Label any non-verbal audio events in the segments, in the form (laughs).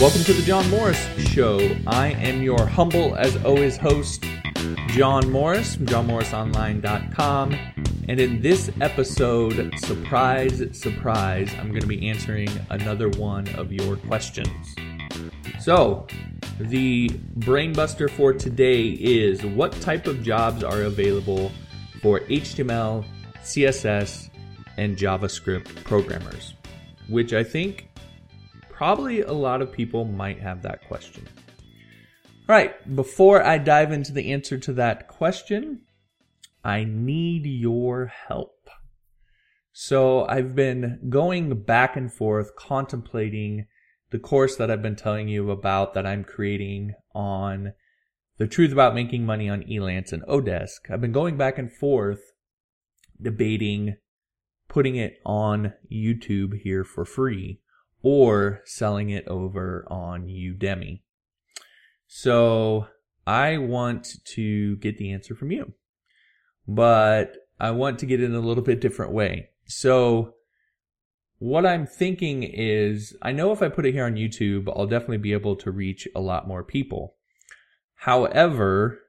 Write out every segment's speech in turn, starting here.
Welcome to the John Morris Show. I am your humble, as always, host, John Morris from johnmorrisonline.com. And in this episode, surprise, surprise, I'm going to be answering another one of your questions. So, the brainbuster for today is what type of jobs are available for HTML, CSS, and JavaScript programmers? Which I think probably a lot of people might have that question. All right, before I dive into the answer to that question, I need your help. So I've been going back and forth contemplating the course that I've been telling you about that I'm creating on the truth about making money on Elance and Odesk. I've been going back and forth debating putting it on YouTube here for free or selling it over on Udemy. So I want to get the answer from you, but I want to get it in a little bit different way. So what I'm thinking is I know if I put it here on YouTube, I'll definitely be able to reach a lot more people. However,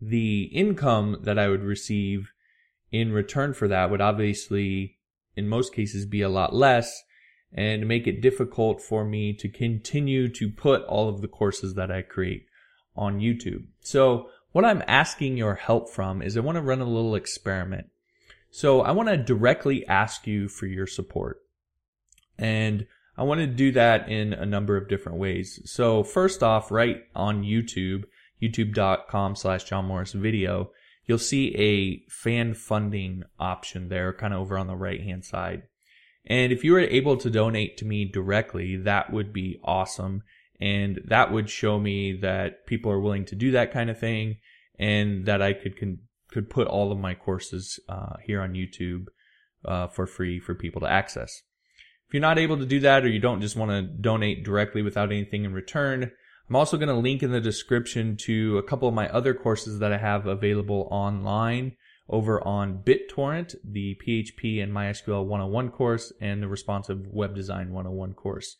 the income that I would receive in return for that would obviously, in most cases, be a lot less and make it difficult for me to continue to put all of the courses that I create on YouTube. So what I'm asking your help from is I want to run a little experiment. So I want to directly ask you for your support. And I want to do that in a number of different ways. So first off, right on YouTube, youtube.com slash John Morris video, you'll see a fan funding option there kind of over on the right hand side. And if you were able to donate to me directly, that would be awesome. And that would show me that people are willing to do that kind of thing and that I could, can, could put all of my courses uh, here on YouTube uh, for free for people to access. If you're not able to do that or you don't just want to donate directly without anything in return, I'm also going to link in the description to a couple of my other courses that I have available online over on BitTorrent, the PHP and MySQL 101 course, and the Responsive Web Design 101 course.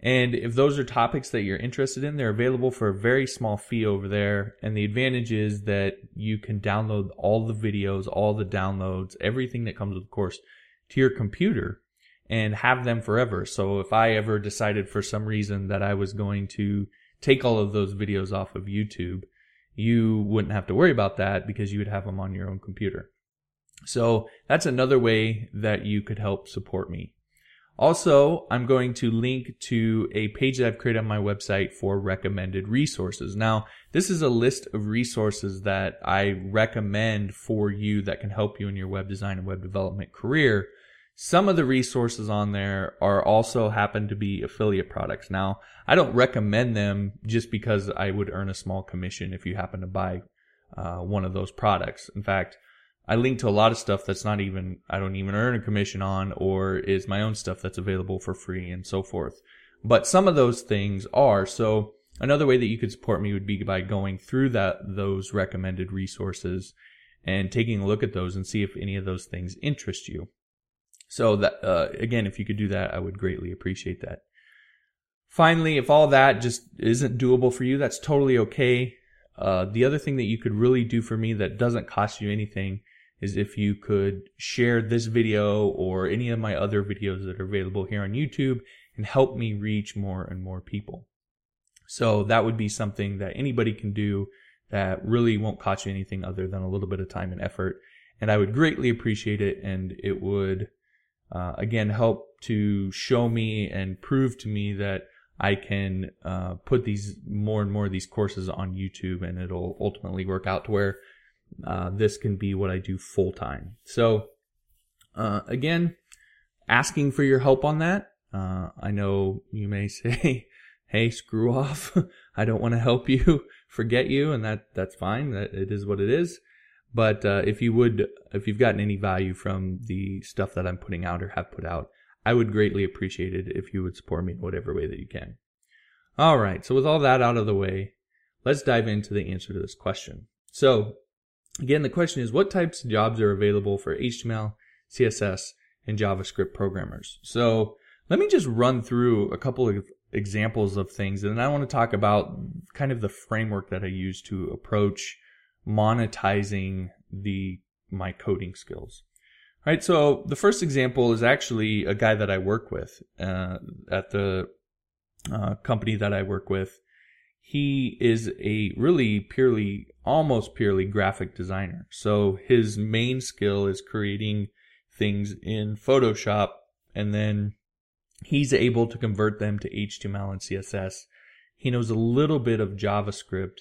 And if those are topics that you're interested in, they're available for a very small fee over there. And the advantage is that you can download all the videos, all the downloads, everything that comes with the course to your computer and have them forever. So if I ever decided for some reason that I was going to take all of those videos off of YouTube, you wouldn't have to worry about that because you would have them on your own computer. So that's another way that you could help support me. Also, I'm going to link to a page that I've created on my website for recommended resources. Now, this is a list of resources that I recommend for you that can help you in your web design and web development career. Some of the resources on there are also happen to be affiliate products. Now, I don't recommend them just because I would earn a small commission if you happen to buy uh, one of those products. In fact, I link to a lot of stuff that's not even, I don't even earn a commission on or is my own stuff that's available for free and so forth. But some of those things are. So another way that you could support me would be by going through that, those recommended resources and taking a look at those and see if any of those things interest you. So that uh, again, if you could do that, I would greatly appreciate that. Finally, if all that just isn't doable for you, that's totally okay. Uh, the other thing that you could really do for me that doesn't cost you anything is if you could share this video or any of my other videos that are available here on YouTube and help me reach more and more people. So that would be something that anybody can do that really won't cost you anything other than a little bit of time and effort. And I would greatly appreciate it and it would uh, again help to show me and prove to me that I can uh, put these more and more of these courses on YouTube, and it'll ultimately work out to where uh, this can be what I do full time. So, uh, again, asking for your help on that. Uh, I know you may (laughs) say, "Hey, screw off! (laughs) I don't want to help you, (laughs) forget you," and that that's fine. That it is what it is. But uh, if you would, if you've gotten any value from the stuff that I'm putting out or have put out, I would greatly appreciate it if you would support me in whatever way that you can. All right. So with all that out of the way, let's dive into the answer to this question. So again, the question is what types of jobs are available for HTML, CSS, and JavaScript programmers. So let me just run through a couple of examples of things, and then I want to talk about kind of the framework that I use to approach monetizing the my coding skills. All right, so the first example is actually a guy that I work with uh, at the uh, company that I work with. He is a really purely, almost purely graphic designer. So his main skill is creating things in Photoshop and then he's able to convert them to HTML and CSS. He knows a little bit of JavaScript,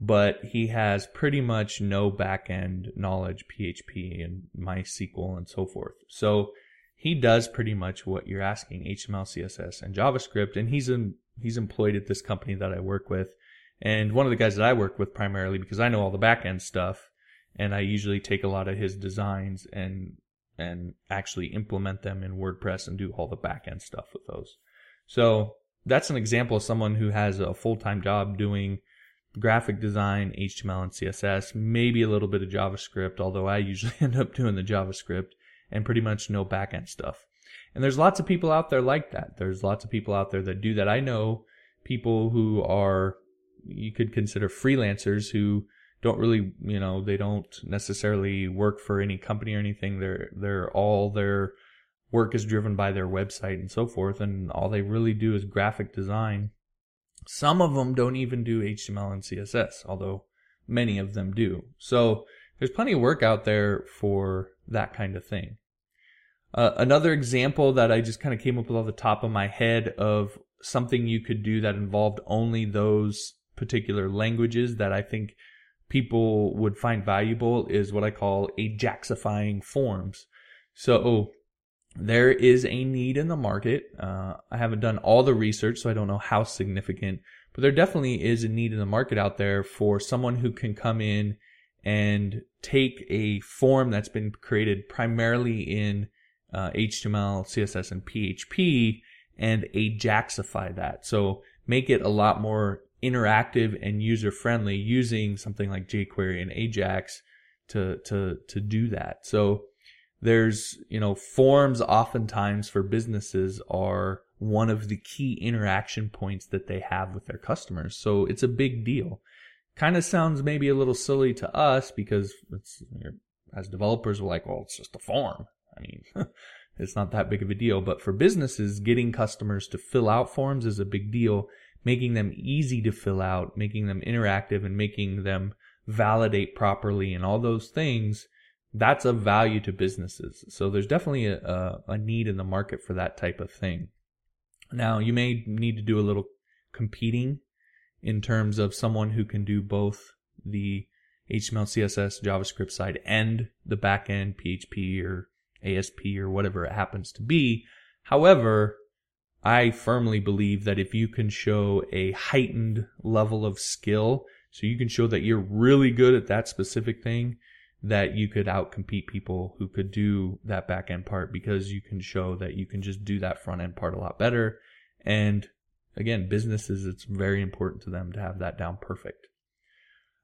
but he has pretty much no backend knowledge, PHP and MySQL and so forth. So he does pretty much what you're asking, HTML, CSS, and JavaScript, and he's in, he's employed at this company that I work with. And one of the guys that I work with primarily because I know all the backend stuff, and I usually take a lot of his designs and and actually implement them in WordPress and do all the backend stuff with those. So that's an example of someone who has a full-time job doing graphic design, HTML and CSS, maybe a little bit of JavaScript, although I usually (laughs) end up doing the JavaScript and pretty much no backend stuff. And there's lots of people out there like that. There's lots of people out there that do that. I know people who are, you could consider freelancers who don't really, you know, they don't necessarily work for any company or anything. They're, they're all their work is driven by their website and so forth. And all they really do is graphic design. Some of them don't even do HTML and CSS, although many of them do. So there's plenty of work out there for that kind of thing. Uh, another example that I just kind of came up with off the top of my head of something you could do that involved only those particular languages that I think people would find valuable is what I call Ajaxifying forms. So there is a need in the market. Uh, I haven't done all the research, so I don't know how significant, but there definitely is a need in the market out there for someone who can come in and take a form that's been created primarily in uh, HTML, CSS, and PHP and Ajaxify that. So make it a lot more interactive and user friendly using something like jQuery and Ajax to to to do that. So there's you know forms oftentimes for businesses are one of the key interaction points that they have with their customers. So it's a big deal. Kind of sounds maybe a little silly to us because it's as developers we're like, well, it's just a form. I mean, (laughs) it's not that big of a deal. But for businesses, getting customers to fill out forms is a big deal making them easy to fill out, making them interactive, and making them validate properly, and all those things, that's of value to businesses. So there's definitely a, a, a need in the market for that type of thing. Now, you may need to do a little competing in terms of someone who can do both the HTML, CSS, JavaScript side and the backend PHP or ASP or whatever it happens to be. However, I firmly believe that if you can show a heightened level of skill, so you can show that you're really good at that specific thing, that you could outcompete people who could do that back end part because you can show that you can just do that front end part a lot better. And again, businesses, it's very important to them to have that down perfect.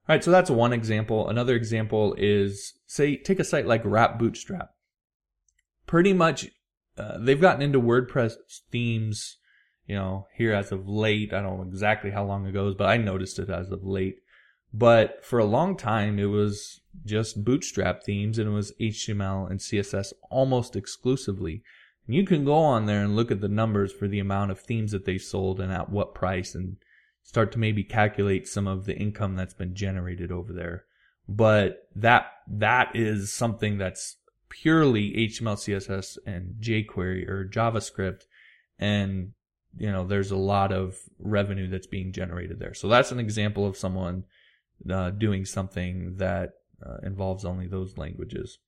All right, so that's one example. Another example is say, take a site like Wrap Bootstrap. Pretty much uh, they've gotten into WordPress themes, you know, here as of late. I don't know exactly how long ago, but I noticed it as of late. But for a long time, it was just Bootstrap themes and it was HTML and CSS almost exclusively. And you can go on there and look at the numbers for the amount of themes that they sold and at what price and start to maybe calculate some of the income that's been generated over there. But that, that is something that's purely HTML, CSS, and jQuery or JavaScript, and you know there's a lot of revenue that's being generated there. So that's an example of someone uh, doing something that uh, involves only those languages.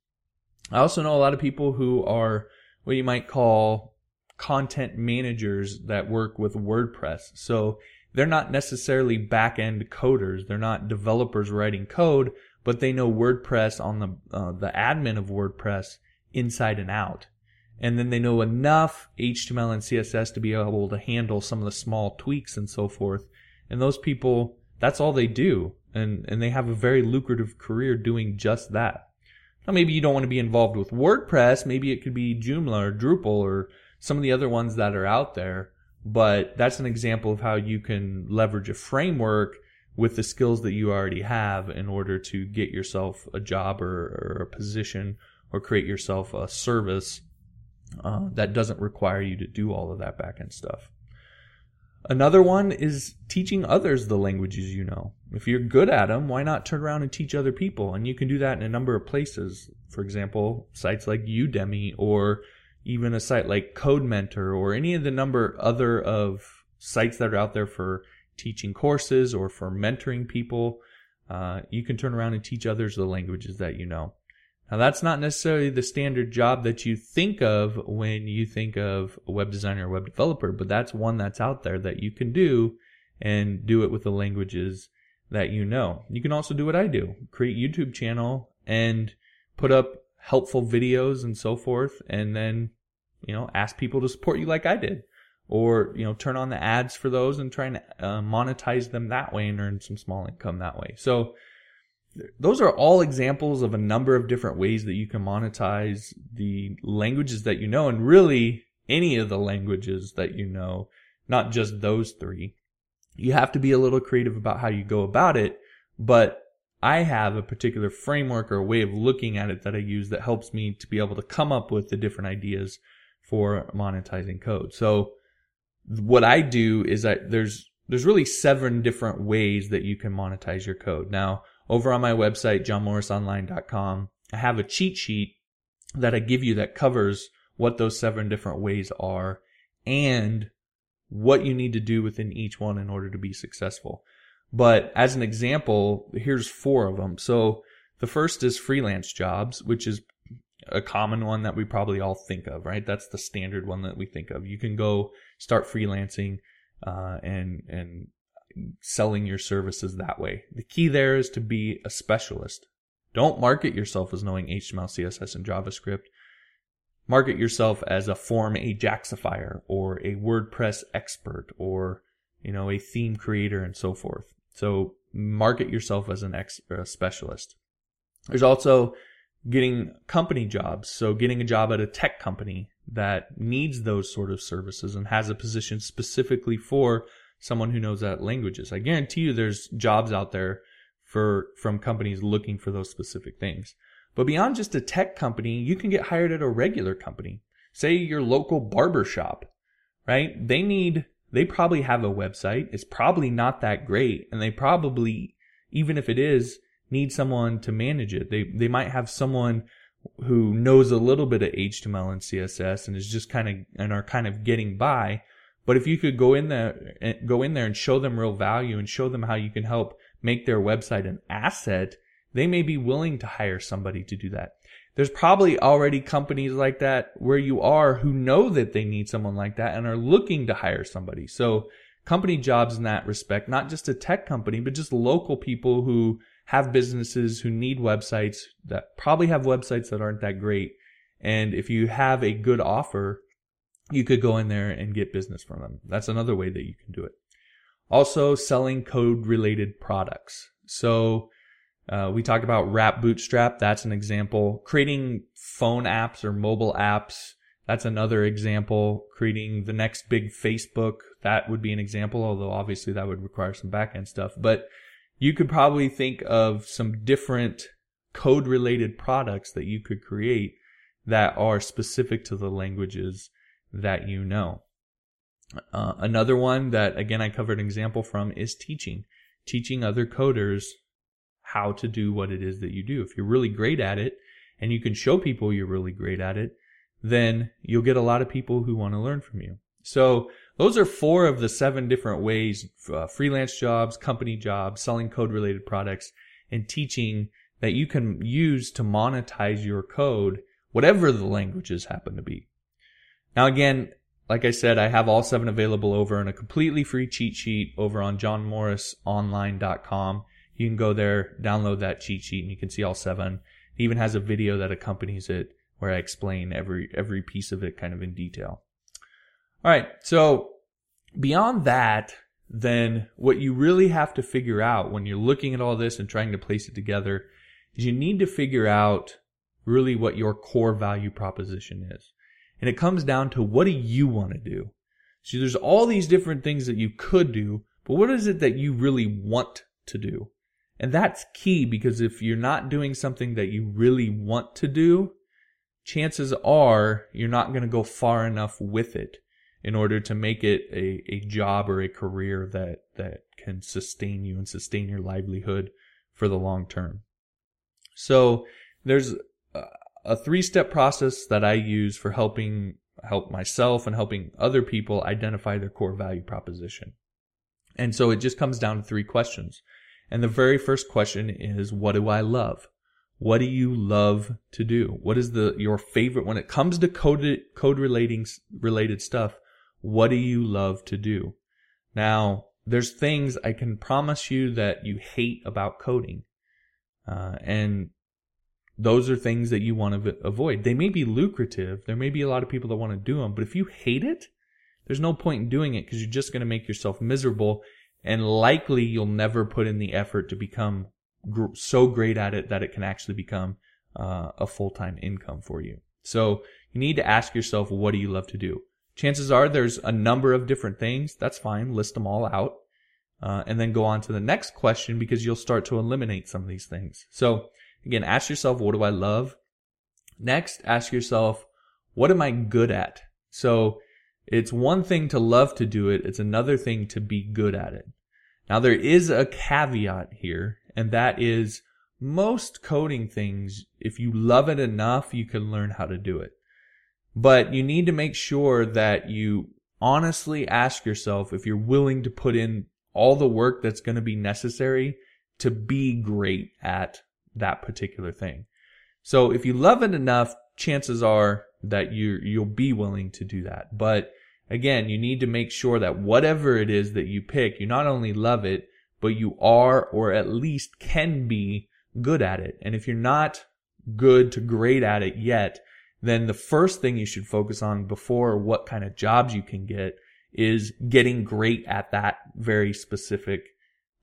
I also know a lot of people who are what you might call content managers that work with WordPress. So they're not necessarily back end coders. They're not developers writing code, but they know WordPress on the uh, the admin of WordPress inside and out. And then they know enough HTML and CSS to be able to handle some of the small tweaks and so forth. And those people, that's all they do. And, and they have a very lucrative career doing just that. Now, maybe you don't want to be involved with WordPress. Maybe it could be Joomla or Drupal or some of the other ones that are out there. But that's an example of how you can leverage a framework with the skills that you already have in order to get yourself a job or, or a position or create yourself a service uh, that doesn't require you to do all of that backend stuff. Another one is teaching others the languages you know. If you're good at them, why not turn around and teach other people? And you can do that in a number of places. For example, sites like Udemy or even a site like Code Mentor or any of the number other of sites that are out there for teaching courses or for mentoring people. Uh, you can turn around and teach others the languages that you know. Now that's not necessarily the standard job that you think of when you think of a web designer or web developer, but that's one that's out there that you can do and do it with the languages that you know. You can also do what I do, create YouTube channel and put up helpful videos and so forth and then, you know, ask people to support you like I did or, you know, turn on the ads for those and try and uh, monetize them that way and earn some small income that way. So, those are all examples of a number of different ways that you can monetize the languages that you know and really any of the languages that you know, not just those three. You have to be a little creative about how you go about it, but I have a particular framework or way of looking at it that I use that helps me to be able to come up with the different ideas for monetizing code. So what I do is that there's there's really seven different ways that you can monetize your code. Now, over on my website, johnmorrisonline.com, I have a cheat sheet that I give you that covers what those seven different ways are and what you need to do within each one in order to be successful. But as an example, here's four of them. So the first is freelance jobs, which is a common one that we probably all think of, right? That's the standard one that we think of. You can go start freelancing uh, and and selling your services that way. The key there is to be a specialist. Don't market yourself as knowing HTML, CSS, and JavaScript. Market yourself as a form Ajaxifier or a WordPress expert or, you know, a theme creator and so forth. So market yourself as an ex- specialist. There's also getting company jobs. So getting a job at a tech company that needs those sort of services and has a position specifically for someone who knows that languages. I guarantee you there's jobs out there for from companies looking for those specific things. But beyond just a tech company, you can get hired at a regular company. Say your local barber shop, right? They need they probably have a website. It's probably not that great and they probably even if it is need someone to manage it. They they might have someone who knows a little bit of HTML and CSS and is just kind of and are kind of getting by but if you could go in there, eh, go in there and show them real value and show them how you can help make their website an asset, they may be willing to hire somebody to do that. There's probably already companies like that where you are who know that they need someone like that and are looking to hire somebody. So company jobs in that respect, not just a tech company, but just local people who have businesses who need websites that probably have websites that aren't that great. And if you have a good offer, you could go in there and get business from them. That's another way that you can do it. Also, selling code related products. So, uh, we talked about Wrap Bootstrap. That's an example. Creating phone apps or mobile apps. That's another example. Creating the next big Facebook. That would be an example, although obviously that would require some backend stuff. But you could probably think of some different code related products that you could create that are specific to the languages that you know. Uh, another one that, again, I covered an example from is teaching. Teaching other coders how to do what it is that you do. If you're really great at it and you can show people you're really great at it, then you'll get a lot of people who want to learn from you. So those are four of the seven different ways, uh, freelance jobs, company jobs, selling code related products, and teaching that you can use to monetize your code, whatever the languages happen to be. Now, again, like I said, I have all seven available over in a completely free cheat sheet over on johnmorrisonline.com. You can go there, download that cheat sheet, and you can see all seven. It even has a video that accompanies it where I explain every every piece of it kind of in detail. All right, so beyond that, then what you really have to figure out when you're looking at all this and trying to place it together is you need to figure out really what your core value proposition is. And it comes down to what do you want to do? So there's all these different things that you could do, but what is it that you really want to do? And that's key because if you're not doing something that you really want to do, chances are you're not going to go far enough with it in order to make it a, a job or a career that, that can sustain you and sustain your livelihood for the long term. So there's a three step process that I use for helping help myself and helping other people identify their core value proposition. And so it just comes down to three questions. And the very first question is, what do I love? What do you love to do? What is the, your favorite, when it comes to code, code relating, related stuff, what do you love to do? Now, there's things I can promise you that you hate about coding. Uh, and those are things that you want to avoid. They may be lucrative. There may be a lot of people that want to do them, but if you hate it, there's no point in doing it because you're just going to make yourself miserable and likely you'll never put in the effort to become gr- so great at it that it can actually become uh, a full-time income for you. So you need to ask yourself, what do you love to do? Chances are there's a number of different things. That's fine. List them all out. Uh, and then go on to the next question because you'll start to eliminate some of these things. So Again, ask yourself, what do I love? Next, ask yourself, what am I good at? So it's one thing to love to do it. It's another thing to be good at it. Now there is a caveat here, and that is most coding things, if you love it enough, you can learn how to do it. But you need to make sure that you honestly ask yourself if you're willing to put in all the work that's going to be necessary to be great at that particular thing. So if you love it enough, chances are that you you'll be willing to do that. But again, you need to make sure that whatever it is that you pick, you not only love it, but you are or at least can be good at it. And if you're not good to great at it yet, then the first thing you should focus on before what kind of jobs you can get is getting great at that very specific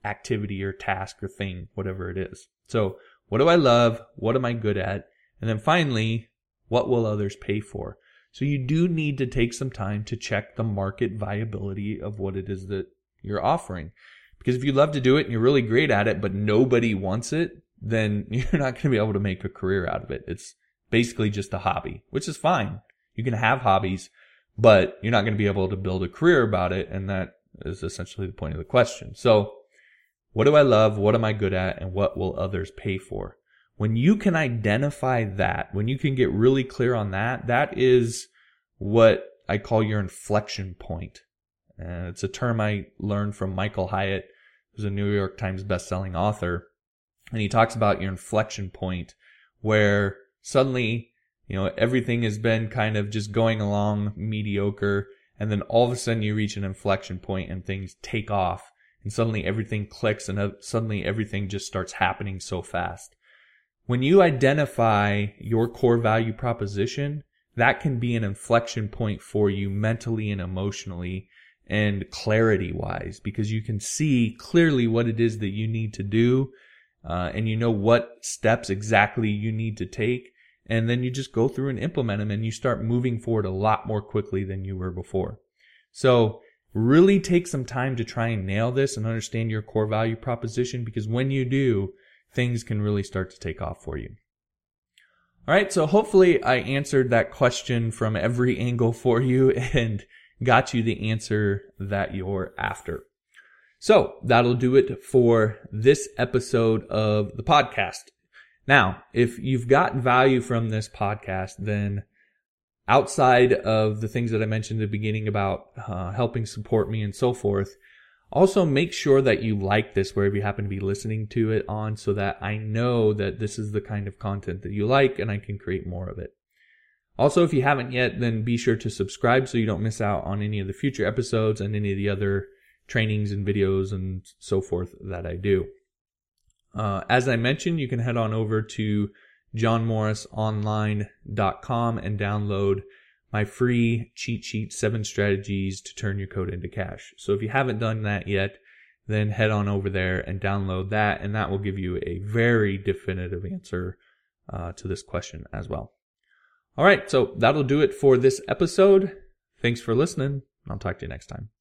activity or task or thing, whatever it is. So what do I love? What am I good at? And then finally, what will others pay for? So you do need to take some time to check the market viability of what it is that you're offering. Because if you love to do it and you're really great at it, but nobody wants it, then (laughs) you're not going to be able to make a career out of it. It's basically just a hobby, which is fine. You can have hobbies, but you're not going to be able to build a career about it. And that is essentially the point of the question. So what do I love? What am I good at? And what will others pay for? When you can identify that, when you can get really clear on that, that is what I call your inflection point. And it's a term I learned from Michael Hyatt, who's a New York Times bestselling author. And he talks about your inflection point where suddenly, you know, everything has been kind of just going along mediocre. And then all of a sudden you reach an inflection point and things take off and suddenly everything clicks and suddenly everything just starts happening so fast. When you identify your core value proposition, that can be an inflection point for you mentally and emotionally and clarity wise because you can see clearly what it is that you need to do uh, and you know what steps exactly you need to take and then you just go through and implement them and you start moving forward a lot more quickly than you were before so Really take some time to try and nail this and understand your core value proposition because when you do, things can really start to take off for you. All right, so hopefully I answered that question from every angle for you (laughs) and got you the answer that you're after. So that'll do it for this episode of the podcast. Now, if you've gotten value from this podcast, then outside of the things that I mentioned at the beginning about uh, helping support me and so forth, also make sure that you like this wherever you happen to be listening to it on so that I know that this is the kind of content that you like and I can create more of it. Also, if you haven't yet, then be sure to subscribe so you don't miss out on any of the future episodes and any of the other trainings and videos and so forth that I do. Uh, as I mentioned, you can head on over to johnmorrisonline.com and download my free cheat sheet, seven strategies to turn your code into cash. So if you haven't done that yet, then head on over there and download that, and that will give you a very definitive answer uh, to this question as well. All right, so that'll do it for this episode. Thanks for listening. I'll talk to you next time.